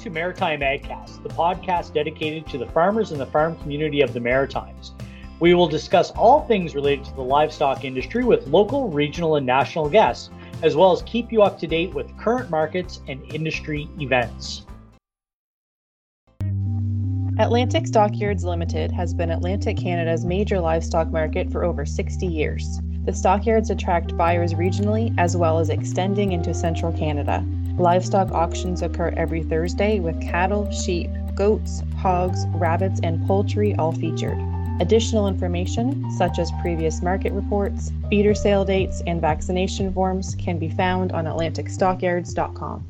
to Maritime AgCast, the podcast dedicated to the farmers and the farm community of the Maritimes. We will discuss all things related to the livestock industry with local, regional, and national guests, as well as keep you up to date with current markets and industry events. Atlantic Stockyards Limited has been Atlantic Canada's major livestock market for over 60 years. The stockyards attract buyers regionally as well as extending into central Canada. Livestock auctions occur every Thursday with cattle, sheep, goats, hogs, rabbits, and poultry all featured. Additional information, such as previous market reports, feeder sale dates, and vaccination forms, can be found on AtlanticStockyards.com.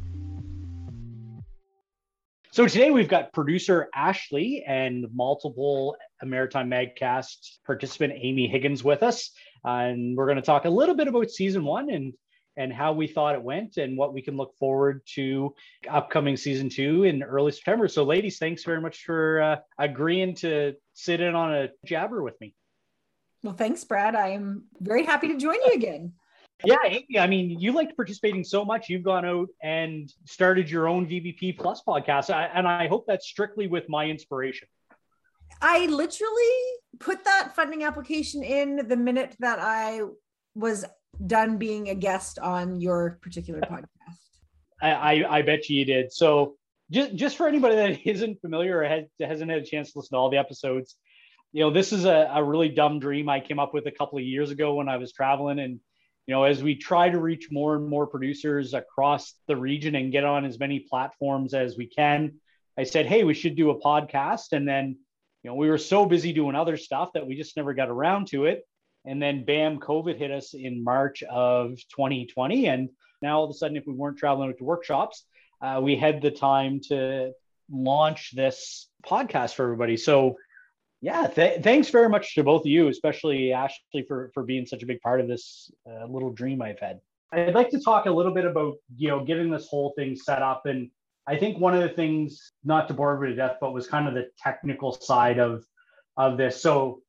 So today we've got producer Ashley and multiple Maritime AgCast participant Amy Higgins with us, and we're going to talk a little bit about season one and and how we thought it went and what we can look forward to upcoming season two in early September. So, ladies, thanks very much for uh, agreeing to sit in on a jabber with me. Well, thanks, Brad. I am very happy to join you again. Yeah, Amy, I mean, you liked participating so much. You've gone out and started your own VBP Plus podcast, and I hope that's strictly with my inspiration. I literally put that funding application in the minute that I was done being a guest on your particular podcast. I, I, I bet you did. So just just for anybody that isn't familiar or has, hasn't had a chance to listen to all the episodes, you know, this is a, a really dumb dream I came up with a couple of years ago when I was traveling. And, you know, as we try to reach more and more producers across the region and get on as many platforms as we can, I said, hey, we should do a podcast. And then, you know, we were so busy doing other stuff that we just never got around to it. And then bam, COVID hit us in March of 2020. And now all of a sudden, if we weren't traveling to workshops, uh, we had the time to launch this podcast for everybody. So yeah, th- thanks very much to both of you, especially Ashley for, for being such a big part of this uh, little dream I've had. I'd like to talk a little bit about, you know, getting this whole thing set up. And I think one of the things, not to bore everybody to death, but was kind of the technical side of, of this. So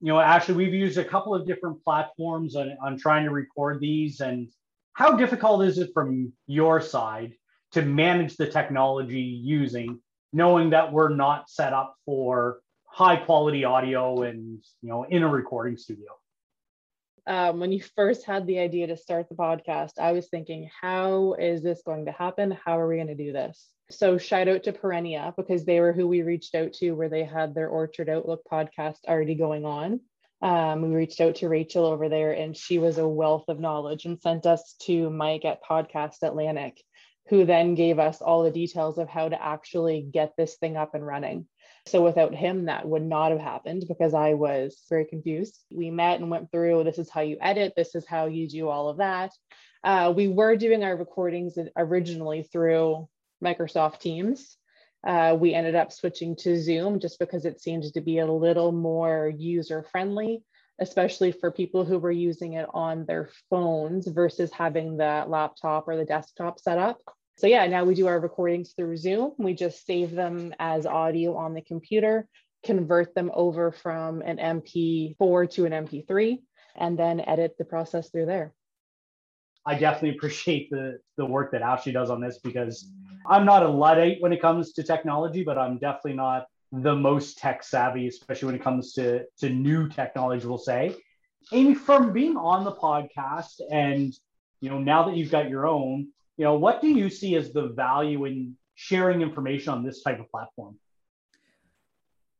you know, actually, we've used a couple of different platforms on, on trying to record these. And how difficult is it from your side to manage the technology using, knowing that we're not set up for high quality audio and, you know, in a recording studio? Um, when you first had the idea to start the podcast, I was thinking, how is this going to happen? How are we going to do this? So shout out to Perennia because they were who we reached out to where they had their Orchard Outlook podcast already going on. Um, we reached out to Rachel over there and she was a wealth of knowledge and sent us to Mike at Podcast Atlantic, who then gave us all the details of how to actually get this thing up and running. So without him, that would not have happened because I was very confused. We met and went through this is how you edit, this is how you do all of that. Uh, we were doing our recordings originally through Microsoft Teams. Uh, we ended up switching to Zoom just because it seemed to be a little more user friendly, especially for people who were using it on their phones versus having the laptop or the desktop set up. So, yeah, now we do our recordings through Zoom. We just save them as audio on the computer, convert them over from an MP4 to an MP3, and then edit the process through there. I definitely appreciate the the work that Ashley does on this because I'm not a luddite when it comes to technology, but I'm definitely not the most tech savvy, especially when it comes to to new technology. We'll say, Amy, from being on the podcast and you know now that you've got your own, you know what do you see as the value in sharing information on this type of platform?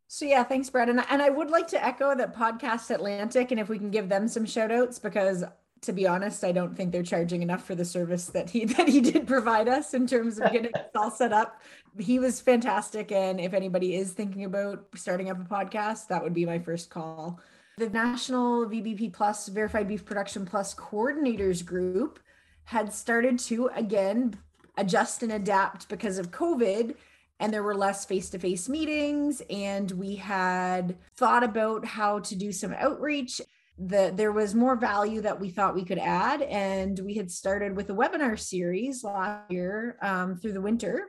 So yeah, thanks, Brad. And, and I would like to echo that Podcast Atlantic, and if we can give them some shout outs, because to be honest, I don't think they're charging enough for the service that he that he did provide us in terms of getting it all set up. He was fantastic, and if anybody is thinking about starting up a podcast, that would be my first call. The National VBP Plus Verified Beef Production Plus Coordinators Group had started to again adjust and adapt because of COVID and there were less face-to-face meetings and we had thought about how to do some outreach that there was more value that we thought we could add. And we had started with a webinar series last year um, through the winter,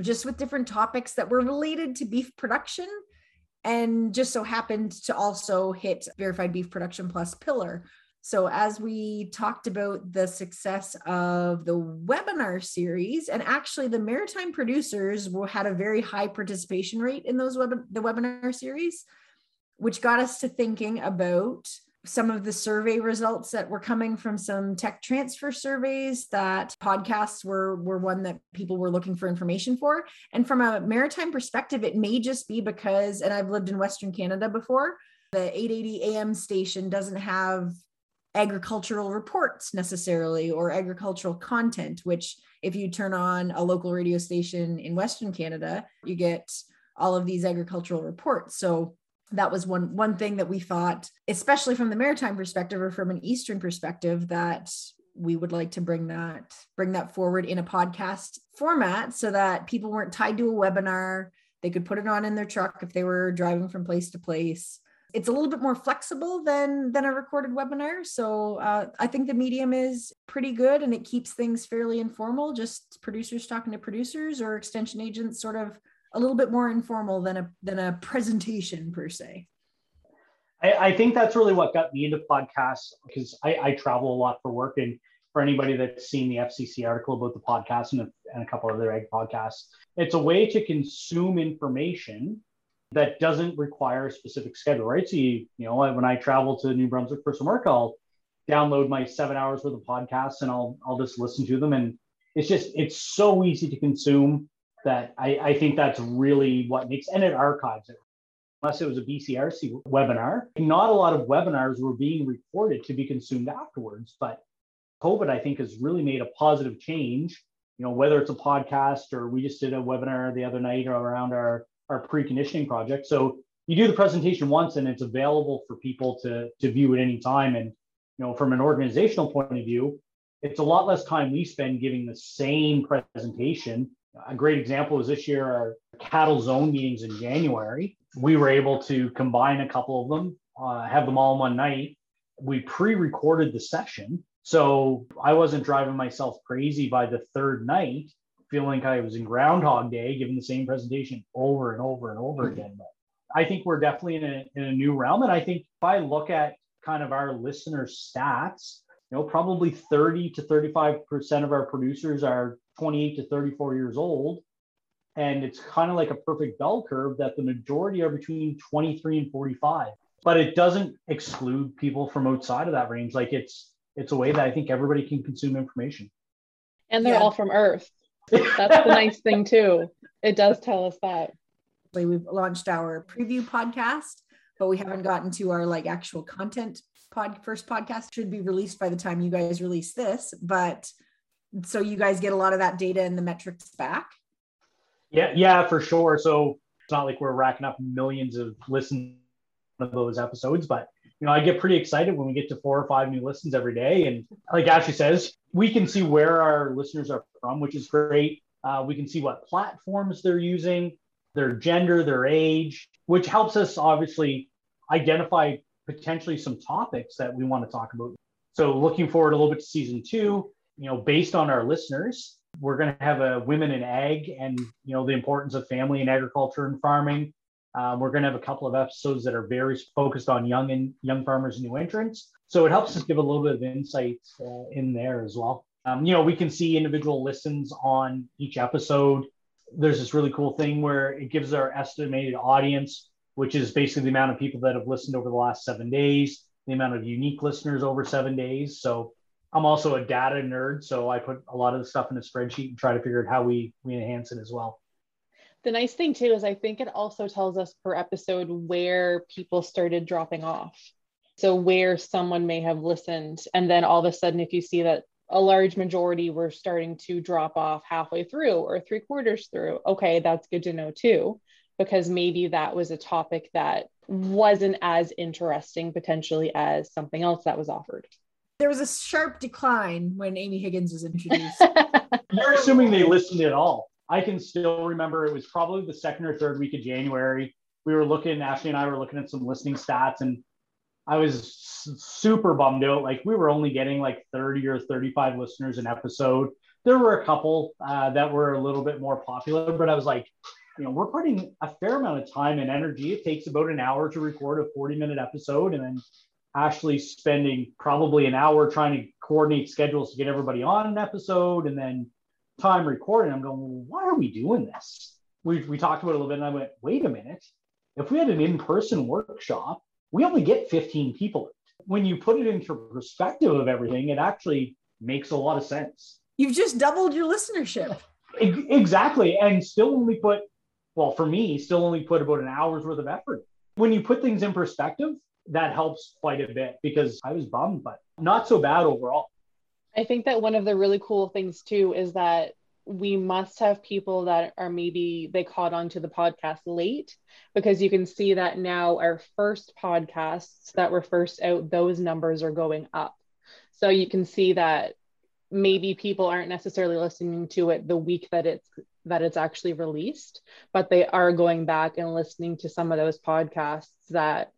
just with different topics that were related to beef production and just so happened to also hit verified beef production plus pillar. So, as we talked about the success of the webinar series, and actually the maritime producers had a very high participation rate in those web- the webinar series, which got us to thinking about some of the survey results that were coming from some tech transfer surveys that podcasts were were one that people were looking for information for. And from a maritime perspective it may just be because and I've lived in western Canada before the 880 AM station doesn't have agricultural reports necessarily or agricultural content which if you turn on a local radio station in western Canada you get all of these agricultural reports. So that was one one thing that we thought especially from the maritime perspective or from an eastern perspective that we would like to bring that bring that forward in a podcast format so that people weren't tied to a webinar. They could put it on in their truck if they were driving from place to place it's a little bit more flexible than than a recorded webinar so uh, i think the medium is pretty good and it keeps things fairly informal just producers talking to producers or extension agents sort of a little bit more informal than a than a presentation per se. I, I think that's really what got me into podcasts because I, I, travel a lot for work. And for anybody that's seen the FCC article about the podcast and a, and a couple other egg podcasts, it's a way to consume information that doesn't require a specific schedule, right? So you, you know, when I travel to New Brunswick for some work, I'll download my seven hours worth of podcasts and I'll I'll just listen to them. And it's just it's so easy to consume that I, I think that's really what makes, and it archives it. Unless it was a BCRC webinar, not a lot of webinars were being recorded to be consumed afterwards. But COVID, I think, has really made a positive change. You know, whether it's a podcast or we just did a webinar the other night around our our preconditioning project. So you do the presentation once and it's available for people to to view at any time. And you know, from an organizational point of view, it's a lot less time we spend giving the same presentation a great example is this year our cattle zone meetings in January. We were able to combine a couple of them, uh, have them all in one night. We pre-recorded the session, so I wasn't driving myself crazy by the third night, feeling like I was in Groundhog Day, giving the same presentation over and over and over again. But I think we're definitely in a, in a new realm, and I think if I look at kind of our listener stats, you know, probably 30 to 35 percent of our producers are 28 to 34 years old. And it's kind of like a perfect bell curve that the majority are between 23 and 45. But it doesn't exclude people from outside of that range. Like it's it's a way that I think everybody can consume information. And they're yeah. all from Earth. That's the nice thing too. It does tell us that. We've launched our preview podcast, but we haven't gotten to our like actual content pod first podcast should be released by the time you guys release this. But so you guys get a lot of that data and the metrics back yeah yeah for sure so it's not like we're racking up millions of listens of those episodes but you know i get pretty excited when we get to four or five new listens every day and like ashley says we can see where our listeners are from which is great uh, we can see what platforms they're using their gender their age which helps us obviously identify potentially some topics that we want to talk about so looking forward a little bit to season two you know, based on our listeners, we're going to have a women in ag and you know the importance of family and agriculture and farming. Um, we're going to have a couple of episodes that are very focused on young and young farmers new entrants. So it helps us give a little bit of insight uh, in there as well. Um, you know, we can see individual listens on each episode. There's this really cool thing where it gives our estimated audience, which is basically the amount of people that have listened over the last seven days, the amount of unique listeners over seven days. So I'm also a data nerd, so I put a lot of the stuff in a spreadsheet and try to figure out how we we enhance it as well. The nice thing too is I think it also tells us per episode where people started dropping off. So where someone may have listened, and then all of a sudden, if you see that a large majority were starting to drop off halfway through or three quarters through, okay, that's good to know too, because maybe that was a topic that wasn't as interesting potentially as something else that was offered there was a sharp decline when Amy Higgins was introduced. You're assuming they listened at all. I can still remember it was probably the second or third week of January. We were looking, Ashley and I were looking at some listening stats, and I was super bummed out. Like we were only getting like 30 or 35 listeners an episode. There were a couple uh, that were a little bit more popular, but I was like, you know, we're putting a fair amount of time and energy. It takes about an hour to record a 40 minute episode, and then Ashley spending probably an hour trying to coordinate schedules to get everybody on an episode and then time recording. I'm going, well, why are we doing this? We, we talked about it a little bit and I went, wait a minute. If we had an in person workshop, we only get 15 people. When you put it into perspective of everything, it actually makes a lot of sense. You've just doubled your listenership. Exactly. And still only put, well, for me, still only put about an hour's worth of effort. When you put things in perspective, that helps quite a bit because I was bummed, but not so bad overall. I think that one of the really cool things too is that we must have people that are maybe they caught on to the podcast late because you can see that now our first podcasts that were first out, those numbers are going up. So you can see that maybe people aren't necessarily listening to it the week that it's that it's actually released, but they are going back and listening to some of those podcasts that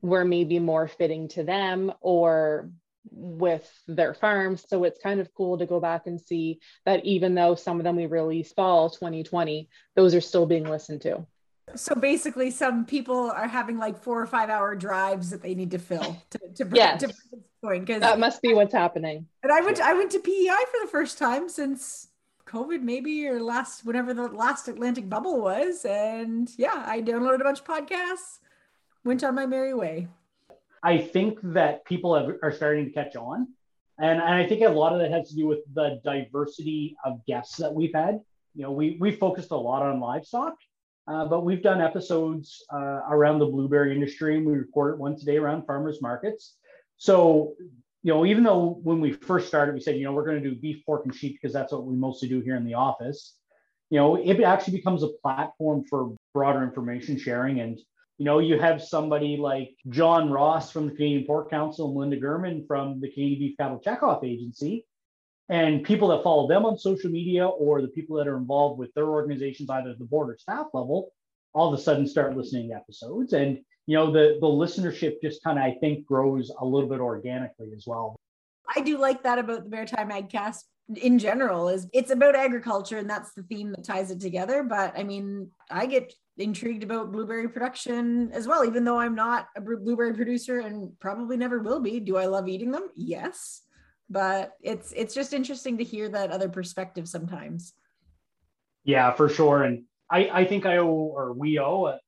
were maybe more fitting to them or with their farms. So it's kind of cool to go back and see that even though some of them we released fall 2020, those are still being listened to. So basically, some people are having like four or five hour drives that they need to fill to, to, yes. to point. Because that must be what's happening. And I went I went to PEI for the first time since COVID, maybe or last whenever the last Atlantic bubble was. And yeah, I downloaded a bunch of podcasts, went on my merry way. I think that people have, are starting to catch on. And, and I think a lot of that has to do with the diversity of guests that we've had. You know, we, we focused a lot on livestock, uh, but we've done episodes uh, around the blueberry industry. And we recorded one today around farmers markets. So, you know, even though when we first started, we said, you know, we're going to do beef, pork, and sheep because that's what we mostly do here in the office. You know, it actually becomes a platform for broader information sharing and you know, you have somebody like John Ross from the Canadian Pork Council and Linda German from the Canadian Beef Cattle Checkoff Agency, and people that follow them on social media or the people that are involved with their organizations, either at the board or staff level, all of a sudden start listening to episodes. And you know, the the listenership just kind of I think grows a little bit organically as well. I do like that about the Maritime Agcast in general is it's about agriculture and that's the theme that ties it together but i mean i get intrigued about blueberry production as well even though i'm not a blueberry producer and probably never will be. Do i love eating them? Yes. But it's it's just interesting to hear that other perspective sometimes. Yeah for sure. And i i think i owe or we owe a,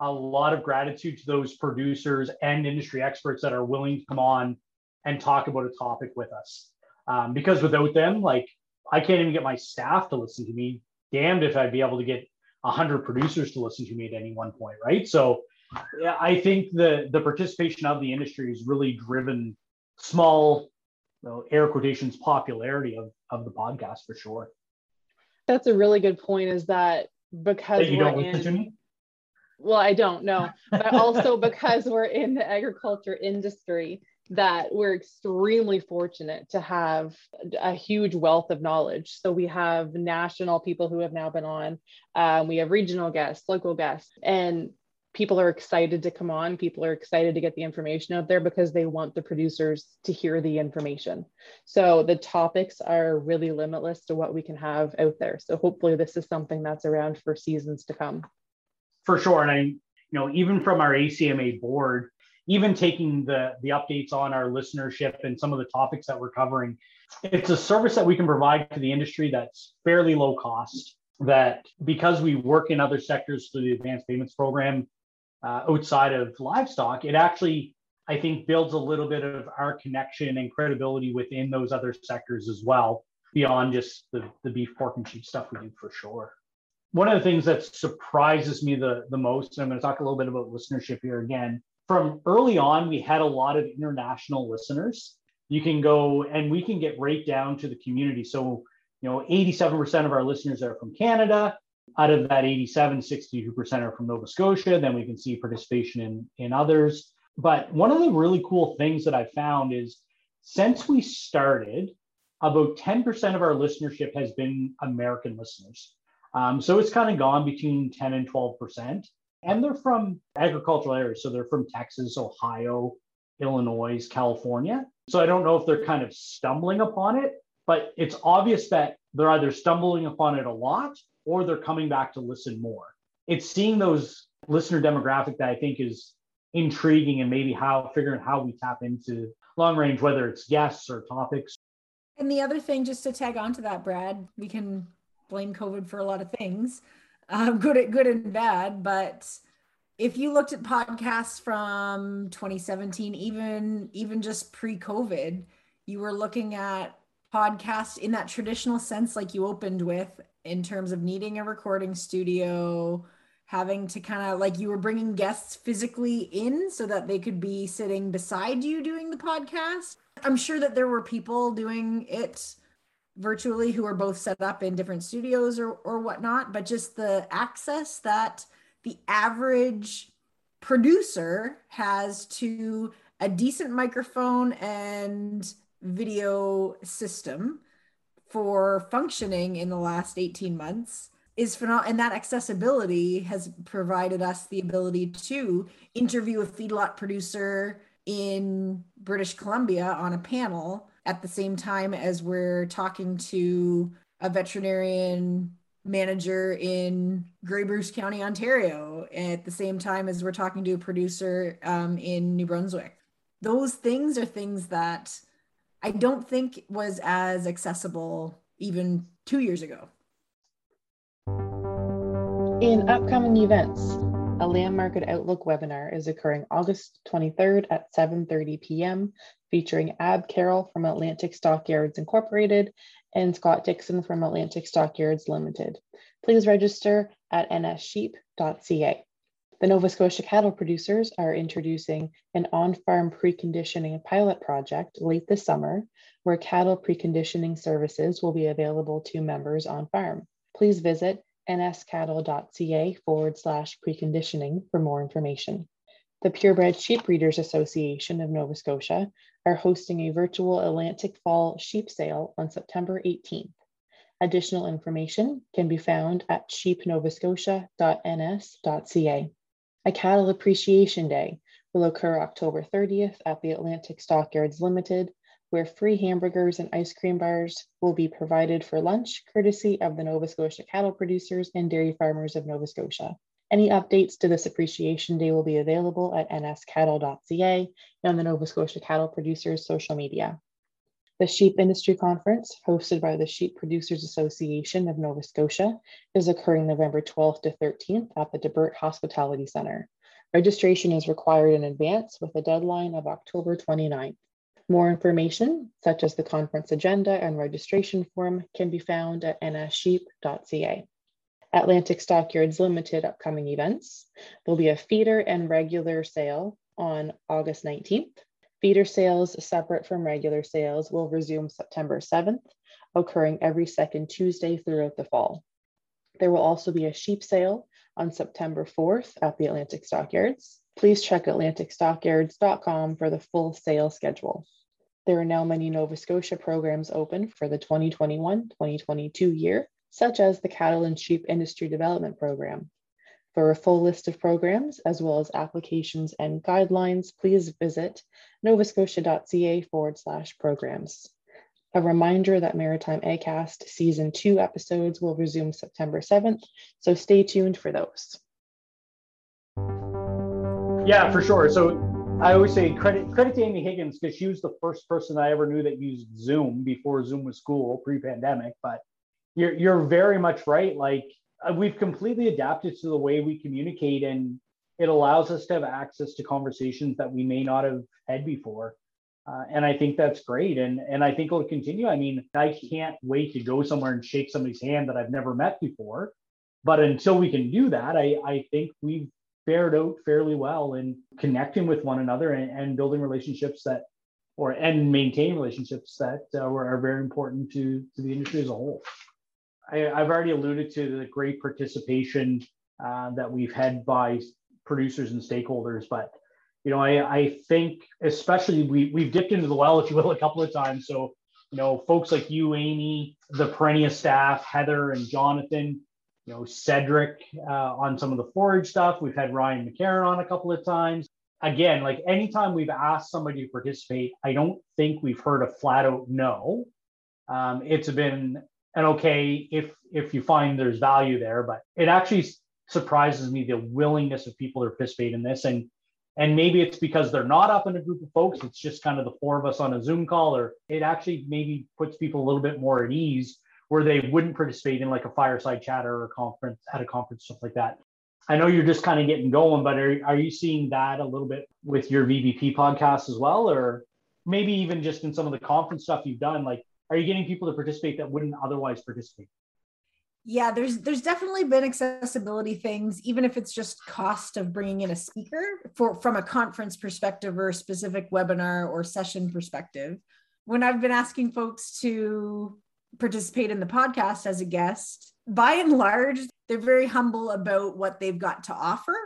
a lot of gratitude to those producers and industry experts that are willing to come on and talk about a topic with us. Um, because without them, like I can't even get my staff to listen to me. Damned if I'd be able to get hundred producers to listen to me at any one point, right? So, yeah, I think the the participation of the industry has really driven small, you know, air quotations, popularity of of the podcast for sure. That's a really good point. Is that because that you don't listen to me? Well, I don't know, but also because we're in the agriculture industry, that we're extremely fortunate to have a huge wealth of knowledge. So we have national people who have now been on, um, we have regional guests, local guests, and people are excited to come on. People are excited to get the information out there because they want the producers to hear the information. So the topics are really limitless to what we can have out there. So hopefully this is something that's around for seasons to come. For sure. And I, you know, even from our ACMA board, even taking the the updates on our listenership and some of the topics that we're covering it's a service that we can provide to the industry that's fairly low cost that because we work in other sectors through the advanced payments program uh, outside of livestock it actually i think builds a little bit of our connection and credibility within those other sectors as well beyond just the, the beef pork and sheep stuff we do for sure. One of the things that surprises me the, the most and i'm going to talk a little bit about listenership here again from early on, we had a lot of international listeners. You can go and we can get right down to the community. So, you know, 87% of our listeners are from Canada. Out of that 87, 62% are from Nova Scotia. Then we can see participation in, in others. But one of the really cool things that I found is since we started, about 10% of our listenership has been American listeners. Um, so it's kind of gone between 10 and 12% and they're from agricultural areas. So they're from Texas, Ohio, Illinois, California. So I don't know if they're kind of stumbling upon it, but it's obvious that they're either stumbling upon it a lot or they're coming back to listen more. It's seeing those listener demographic that I think is intriguing and maybe how figuring how we tap into long range, whether it's guests or topics. And the other thing, just to tag on to that, Brad, we can blame COVID for a lot of things, um, good at good and bad. But if you looked at podcasts from 2017, even even just pre-COVID, you were looking at podcasts in that traditional sense, like you opened with, in terms of needing a recording studio, having to kind of like you were bringing guests physically in so that they could be sitting beside you doing the podcast. I'm sure that there were people doing it virtually who are both set up in different studios or or whatnot, but just the access that the average producer has to a decent microphone and video system for functioning in the last 18 months is phenomenal and that accessibility has provided us the ability to interview a feedlot producer in british columbia on a panel at the same time as we're talking to a veterinarian manager in Grey Bruce County, Ontario, at the same time as we're talking to a producer um, in New Brunswick. Those things are things that I don't think was as accessible even two years ago. In upcoming events, a Lamb Market Outlook webinar is occurring August 23rd at 7.30 p.m. featuring Ab Carroll from Atlantic Stockyards Incorporated and Scott Dixon from Atlantic Stockyards Limited. Please register at nssheep.ca. The Nova Scotia cattle producers are introducing an on-farm preconditioning pilot project late this summer, where cattle preconditioning services will be available to members on farm. Please visit nscattle.ca forward slash preconditioning for more information. The Purebred Sheep Breeders Association of Nova Scotia are hosting a virtual Atlantic Fall sheep sale on September 18th. Additional information can be found at sheepnovascotia.ns.ca. A Cattle Appreciation Day will occur October 30th at the Atlantic Stockyards Limited where free hamburgers and ice cream bars will be provided for lunch, courtesy of the Nova Scotia cattle producers and dairy farmers of Nova Scotia. Any updates to this Appreciation Day will be available at nscattle.ca and on the Nova Scotia Cattle Producers social media. The Sheep Industry Conference, hosted by the Sheep Producers Association of Nova Scotia, is occurring November 12th to 13th at the Debert Hospitality Center. Registration is required in advance with a deadline of October 29th. More information, such as the conference agenda and registration form, can be found at nssheep.ca. Atlantic Stockyards Limited upcoming events. There'll be a feeder and regular sale on August 19th. Feeder sales, separate from regular sales, will resume September 7th, occurring every second Tuesday throughout the fall. There will also be a sheep sale on September 4th at the Atlantic Stockyards. Please check atlanticstockyards.com for the full sale schedule. There are now many Nova Scotia programs open for the 2021-2022 year, such as the Cattle and Sheep Industry Development Program. For a full list of programs, as well as applications and guidelines, please visit novascotia.ca forward slash programs. A reminder that Maritime AgCast Season 2 episodes will resume September 7th, so stay tuned for those. Yeah, for sure. So I always say credit credit to Amy Higgins because she was the first person I ever knew that used Zoom before Zoom was cool pre-pandemic. But you're you're very much right. Like uh, we've completely adapted to the way we communicate, and it allows us to have access to conversations that we may not have had before. Uh, and I think that's great, and and I think it'll continue. I mean, I can't wait to go somewhere and shake somebody's hand that I've never met before. But until we can do that, I I think we've fared out fairly well in connecting with one another and, and building relationships that or and maintaining relationships that uh, are very important to, to the industry as a whole. I, have already alluded to the great participation uh, that we've had by producers and stakeholders, but you know, I, I think especially we we've dipped into the well, if you will, a couple of times. So, you know, folks like you, Amy, the Perennia staff, Heather and Jonathan, you know, Cedric uh, on some of the forage stuff. We've had Ryan McCarron on a couple of times. Again, like anytime we've asked somebody to participate, I don't think we've heard a flat out no. Um, it's been an okay if if you find there's value there, but it actually surprises me the willingness of people to participate in this and And maybe it's because they're not up in a group of folks. It's just kind of the four of us on a Zoom call, or it actually maybe puts people a little bit more at ease where they wouldn't participate in like a fireside chat or a conference at a conference, stuff like that. I know you're just kind of getting going, but are, are you seeing that a little bit with your VBP podcast as well? Or maybe even just in some of the conference stuff you've done? Like, are you getting people to participate that wouldn't otherwise participate? yeah there's there's definitely been accessibility things even if it's just cost of bringing in a speaker for from a conference perspective or a specific webinar or session perspective when i've been asking folks to participate in the podcast as a guest by and large they're very humble about what they've got to offer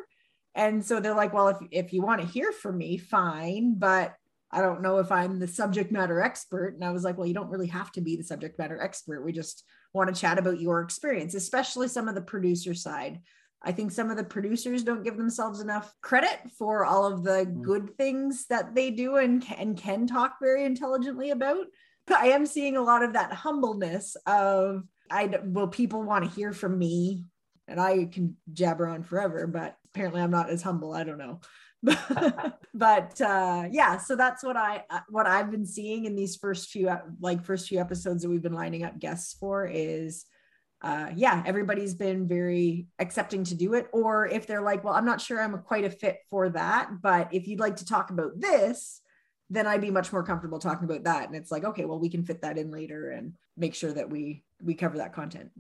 and so they're like well if, if you want to hear from me fine but I don't know if I'm the subject matter expert. And I was like, well, you don't really have to be the subject matter expert. We just want to chat about your experience, especially some of the producer side. I think some of the producers don't give themselves enough credit for all of the mm. good things that they do and can, can talk very intelligently about. I am seeing a lot of that humbleness of I will people want to hear from me and I can jabber on forever, but apparently I'm not as humble. I don't know. but uh, yeah, so that's what I uh, what I've been seeing in these first few like first few episodes that we've been lining up guests for is uh, yeah, everybody's been very accepting to do it. Or if they're like, well, I'm not sure I'm quite a fit for that, but if you'd like to talk about this, then I'd be much more comfortable talking about that. And it's like, okay, well, we can fit that in later and make sure that we we cover that content.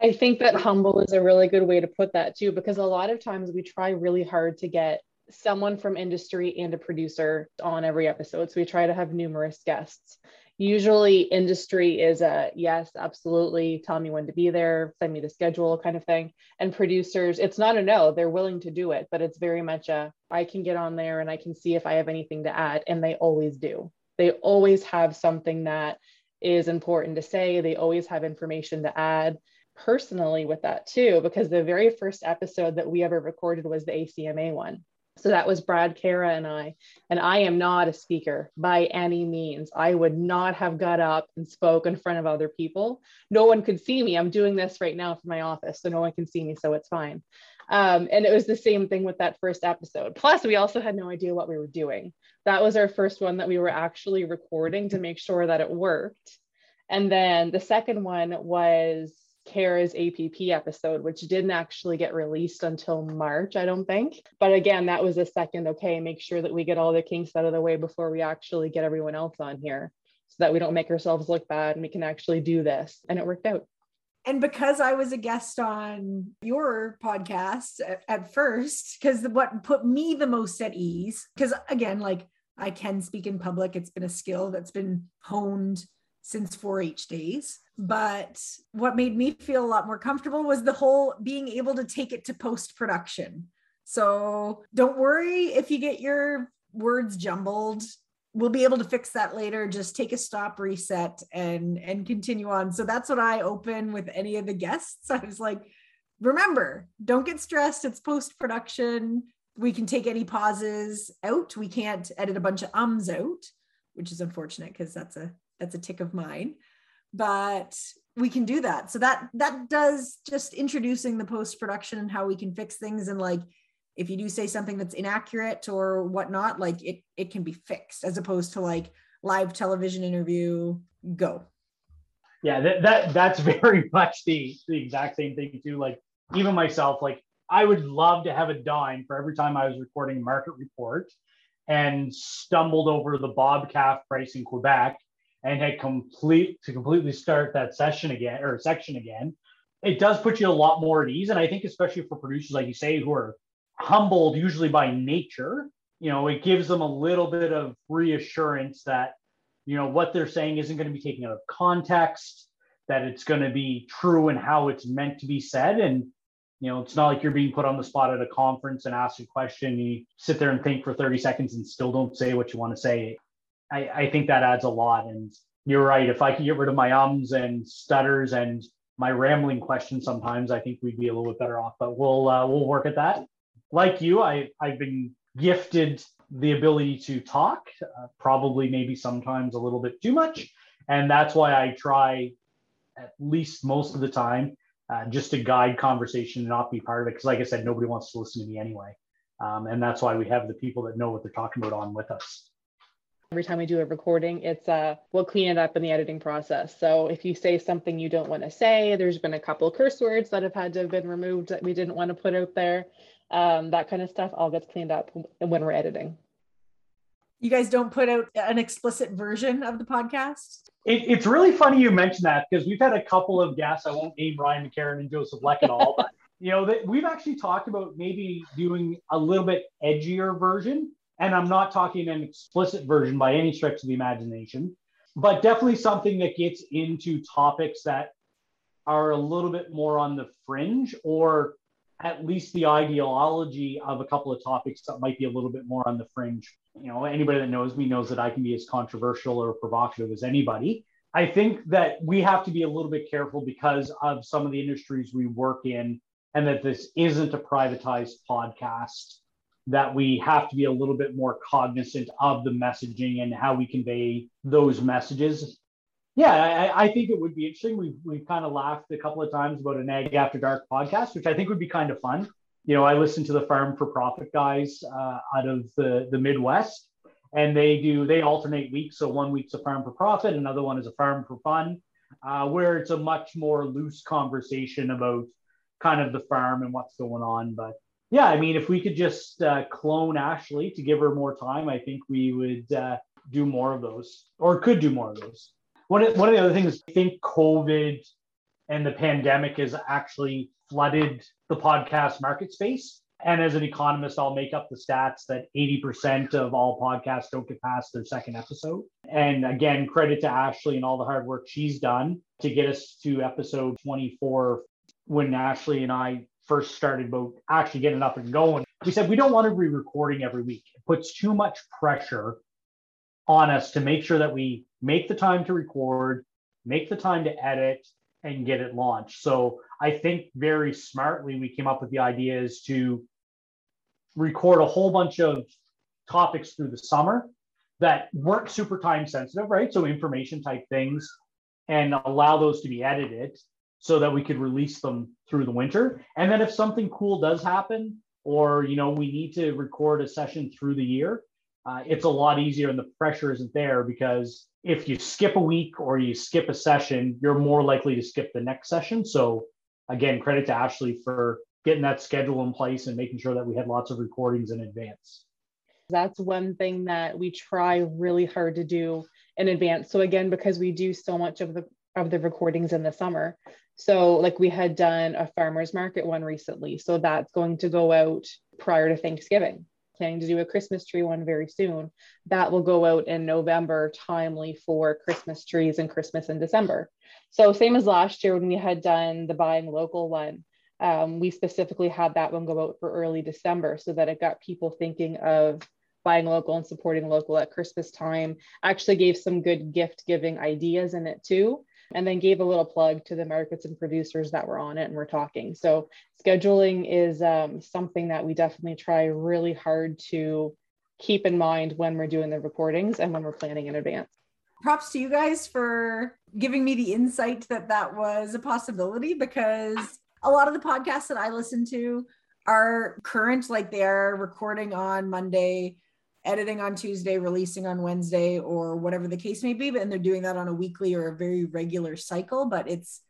I think that humble is a really good way to put that too, because a lot of times we try really hard to get someone from industry and a producer on every episode. So we try to have numerous guests. Usually, industry is a yes, absolutely, tell me when to be there, send me the schedule kind of thing. And producers, it's not a no, they're willing to do it, but it's very much a I can get on there and I can see if I have anything to add. And they always do. They always have something that is important to say, they always have information to add personally with that too, because the very first episode that we ever recorded was the ACMA one. So that was Brad Kara and I. And I am not a speaker by any means. I would not have got up and spoke in front of other people. No one could see me. I'm doing this right now from my office, so no one can see me, so it's fine. Um, and it was the same thing with that first episode. Plus, we also had no idea what we were doing. That was our first one that we were actually recording to make sure that it worked. And then the second one was Kara's APP episode, which didn't actually get released until March, I don't think. But again, that was a second, okay, make sure that we get all the kinks out of the way before we actually get everyone else on here so that we don't make ourselves look bad and we can actually do this. And it worked out. And because I was a guest on your podcast at, at first, because what put me the most at ease, because again, like I can speak in public, it's been a skill that's been honed since 4 H days. But what made me feel a lot more comfortable was the whole being able to take it to post production. So don't worry if you get your words jumbled. We'll be able to fix that later. Just take a stop, reset, and and continue on. So that's what I open with any of the guests. I was like, remember, don't get stressed. It's post production. We can take any pauses out. We can't edit a bunch of ums out, which is unfortunate because that's a that's a tick of mine but we can do that. So that that does just introducing the post production and how we can fix things. And like if you do say something that's inaccurate or whatnot like it it can be fixed as opposed to like live television interview go. Yeah that, that that's very much the the exact same thing too. Like even myself like i would love to have a dime for every time i was recording market report and stumbled over the bob calf price in quebec and had complete to completely start that session again or section again, it does put you a lot more at ease. And I think especially for producers like you say who are humbled usually by nature, you know, it gives them a little bit of reassurance that you know what they're saying isn't going to be taken out of context, that it's going to be true and how it's meant to be said. And you know, it's not like you're being put on the spot at a conference and asked a question. You sit there and think for 30 seconds and still don't say what you want to say. I, I think that adds a lot. And you're right. If I could get rid of my ums and stutters and my rambling questions, sometimes I think we'd be a little bit better off. But we'll uh, we'll work at that. Like you, I I've been gifted the ability to talk, uh, probably maybe sometimes a little bit too much, and that's why I try at least most of the time uh, just to guide conversation and not be part of it. Because like I said, nobody wants to listen to me anyway. Um, and that's why we have the people that know what they're talking about on with us. Every time we do a recording, it's uh, we'll clean it up in the editing process. So if you say something you don't want to say, there's been a couple curse words that have had to have been removed that we didn't want to put out there. Um, that kind of stuff all gets cleaned up when we're editing. You guys don't put out an explicit version of the podcast? It, it's really funny you mentioned that because we've had a couple of guests. I won't name Ryan McCarron and Joseph Leck at all, but you know that we've actually talked about maybe doing a little bit edgier version and i'm not talking an explicit version by any stretch of the imagination but definitely something that gets into topics that are a little bit more on the fringe or at least the ideology of a couple of topics that might be a little bit more on the fringe. You know anybody that knows me knows that i can be as controversial or provocative as anybody. I think that we have to be a little bit careful because of some of the industries we work in and that this isn't a privatized podcast that we have to be a little bit more cognizant of the messaging and how we convey those messages. Yeah, I, I think it would be interesting. We've, we've kind of laughed a couple of times about an Ag After Dark podcast, which I think would be kind of fun. You know, I listen to the Farm for Profit guys uh, out of the, the Midwest, and they do, they alternate weeks. So one week's a Farm for Profit, another one is a Farm for Fun, uh, where it's a much more loose conversation about kind of the farm and what's going on. But yeah, I mean, if we could just uh, clone Ashley to give her more time, I think we would uh, do more of those or could do more of those. One one of the other things, I think COVID and the pandemic has actually flooded the podcast market space. And as an economist, I'll make up the stats that 80% of all podcasts don't get past their second episode. And again, credit to Ashley and all the hard work she's done to get us to episode 24 when Ashley and I first started about actually getting up and going, we said we don't want to be recording every week. It puts too much pressure on us to make sure that we make the time to record, make the time to edit, and get it launched. So I think very smartly we came up with the idea is to record a whole bunch of topics through the summer that weren't super time sensitive, right? So information type things and allow those to be edited so that we could release them through the winter. And then if something cool does happen, or you know we need to record a session through the year, uh, it's a lot easier and the pressure isn't there because if you skip a week or you skip a session, you're more likely to skip the next session. So again, credit to Ashley for getting that schedule in place and making sure that we had lots of recordings in advance. That's one thing that we try really hard to do in advance. So again, because we do so much of the of the recordings in the summer, so, like we had done a farmers market one recently. So, that's going to go out prior to Thanksgiving. Planning to do a Christmas tree one very soon. That will go out in November, timely for Christmas trees and Christmas in December. So, same as last year when we had done the buying local one, um, we specifically had that one go out for early December so that it got people thinking of buying local and supporting local at Christmas time. Actually, gave some good gift giving ideas in it too and then gave a little plug to the markets and producers that were on it and we're talking. So scheduling is um, something that we definitely try really hard to keep in mind when we're doing the recordings and when we're planning in advance. Props to you guys for giving me the insight that that was a possibility because a lot of the podcasts that I listen to are current, like they are recording on Monday editing on Tuesday, releasing on Wednesday, or whatever the case may be. But and they're doing that on a weekly or a very regular cycle. But it's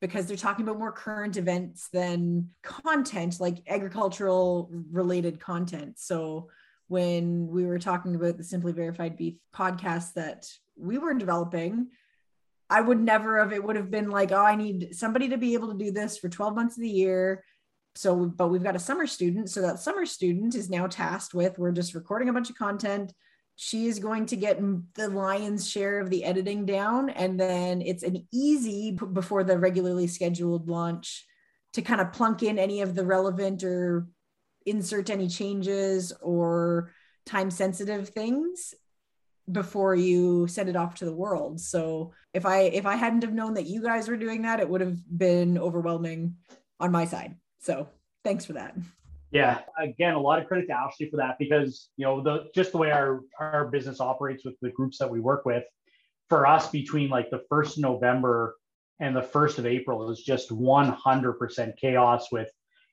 because they're talking about more current events than content, like agricultural related content. So when we were talking about the Simply Verified Beef podcast that we were developing, I would never have, it would have been like, oh, I need somebody to be able to do this for 12 months of the year so but we've got a summer student. So that summer student is now tasked with we're just recording a bunch of content. She is going to get the lion's share of the editing down and then it's an easy before the regularly scheduled launch to kind of plunk in any of the relevant or insert any changes or time sensitive things before you send it off to the world. So if i if i hadn't have known that you guys were doing that it would have been overwhelming on my side so thanks for that. Yeah, again, a lot of credit to Ashley for that because you know the just the way our our business operates with the groups that we work with, for us between like the first of November and the first of April is just 100% chaos with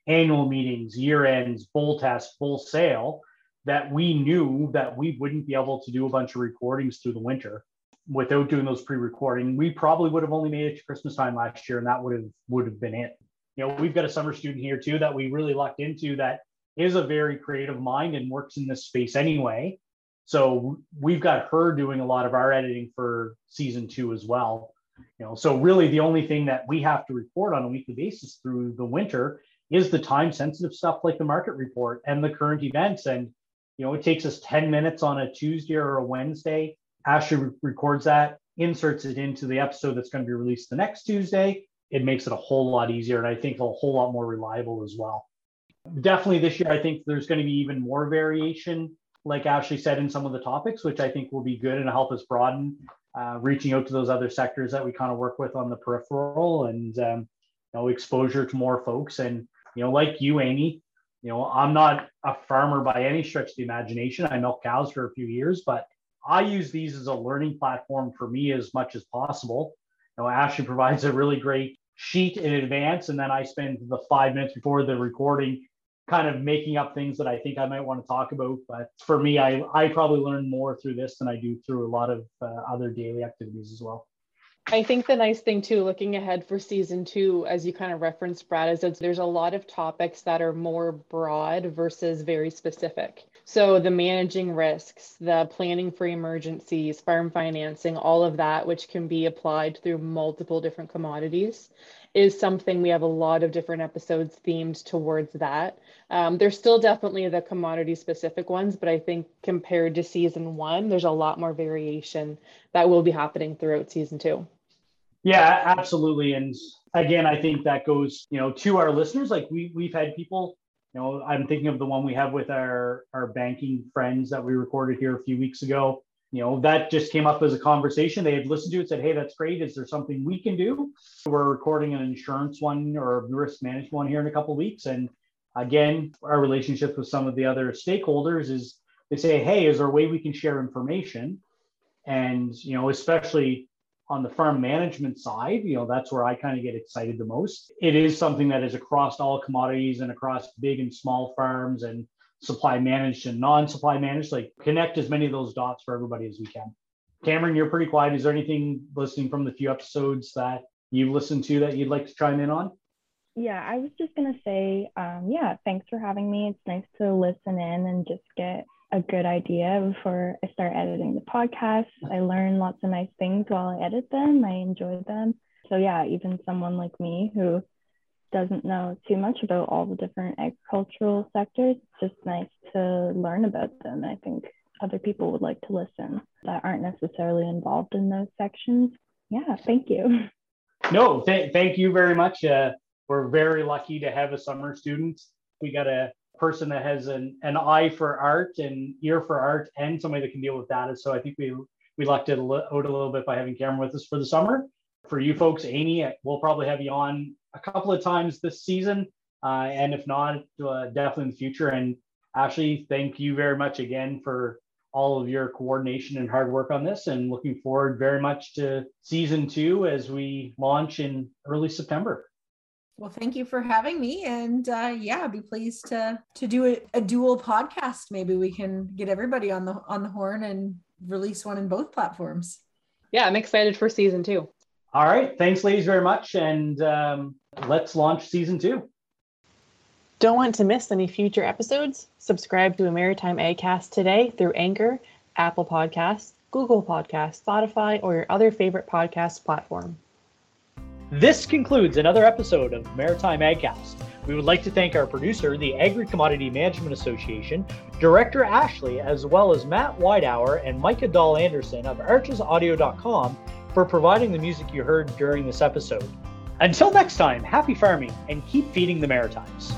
annual meetings, year ends, bull test, bull sale, that we knew that we wouldn't be able to do a bunch of recordings through the winter without doing those pre-recording. We probably would have only made it to Christmas time last year, and that would have would have been it. You know, we've got a summer student here too that we really lucked into that is a very creative mind and works in this space anyway. So we've got her doing a lot of our editing for season two as well. You know, so really the only thing that we have to report on a weekly basis through the winter is the time sensitive stuff like the market report and the current events. And, you know, it takes us 10 minutes on a Tuesday or a Wednesday. Ashley records that, inserts it into the episode that's going to be released the next Tuesday. It makes it a whole lot easier and I think a whole lot more reliable as well. Definitely this year, I think there's going to be even more variation, like Ashley said, in some of the topics, which I think will be good and help us broaden uh, reaching out to those other sectors that we kind of work with on the peripheral and um, you know exposure to more folks and you know, like you, Amy, you know, I'm not a farmer by any stretch of the imagination. I milk cows for a few years, but I use these as a learning platform for me as much as possible. Know, Ashley provides a really great sheet in advance, and then I spend the five minutes before the recording kind of making up things that I think I might want to talk about. But for me, I, I probably learn more through this than I do through a lot of uh, other daily activities as well. I think the nice thing too, looking ahead for season two, as you kind of referenced, Brad, is that there's a lot of topics that are more broad versus very specific. So the managing risks, the planning for emergencies, farm financing, all of that, which can be applied through multiple different commodities, is something we have a lot of different episodes themed towards that. Um, there's still definitely the commodity specific ones, but I think compared to season one, there's a lot more variation that will be happening throughout season two. Yeah, absolutely. And again, I think that goes, you know, to our listeners. Like we we've had people, know, I'm thinking of the one we have with our our banking friends that we recorded here a few weeks ago. You know, that just came up as a conversation. They had listened to it, said, Hey, that's great. Is there something we can do? We're recording an insurance one or a risk management one here in a couple weeks. And again, our relationship with some of the other stakeholders is they say, Hey, is there a way we can share information? And, you know, especially on the farm management side, you know, that's where I kind of get excited the most. It is something that is across all commodities and across big and small farms and supply managed and non-supply managed. Like connect as many of those dots for everybody as we can. Cameron, you're pretty quiet. Is there anything listening from the few episodes that you've listened to that you'd like to chime in on? Yeah, I was just gonna say, um, yeah, thanks for having me. It's nice to listen in and just get a good idea before I start editing the podcast. I learn lots of nice things while I edit them. I enjoy them. So yeah, even someone like me who doesn't know too much about all the different agricultural sectors, it's just nice to learn about them. I think other people would like to listen that aren't necessarily involved in those sections. Yeah, thank you. No, th- thank you very much. Uh, we're very lucky to have a summer student. We got a person that has an, an eye for art and ear for art and somebody that can deal with data. So I think we we lucked it out a little bit by having Cameron with us for the summer. For you folks, Amy, we'll probably have you on a couple of times this season, uh, and if not, uh, definitely in the future. And Ashley, thank you very much again for all of your coordination and hard work on this, and looking forward very much to season two as we launch in early September. Well, thank you for having me, and uh, yeah, I'd be pleased to to do a, a dual podcast. Maybe we can get everybody on the on the horn and release one in both platforms. Yeah, I'm excited for season two. All right, thanks, ladies, very much, and um, let's launch season two. Don't want to miss any future episodes? Subscribe to a Maritime AgCast today through Anchor, Apple Podcasts, Google Podcasts, Spotify, or your other favorite podcast platform. This concludes another episode of Maritime AgCast. We would like to thank our producer, the Agri Commodity Management Association, Director Ashley, as well as Matt Widehour and Micah Dahl Anderson of archesaudio.com for providing the music you heard during this episode. Until next time, happy farming and keep feeding the Maritimes.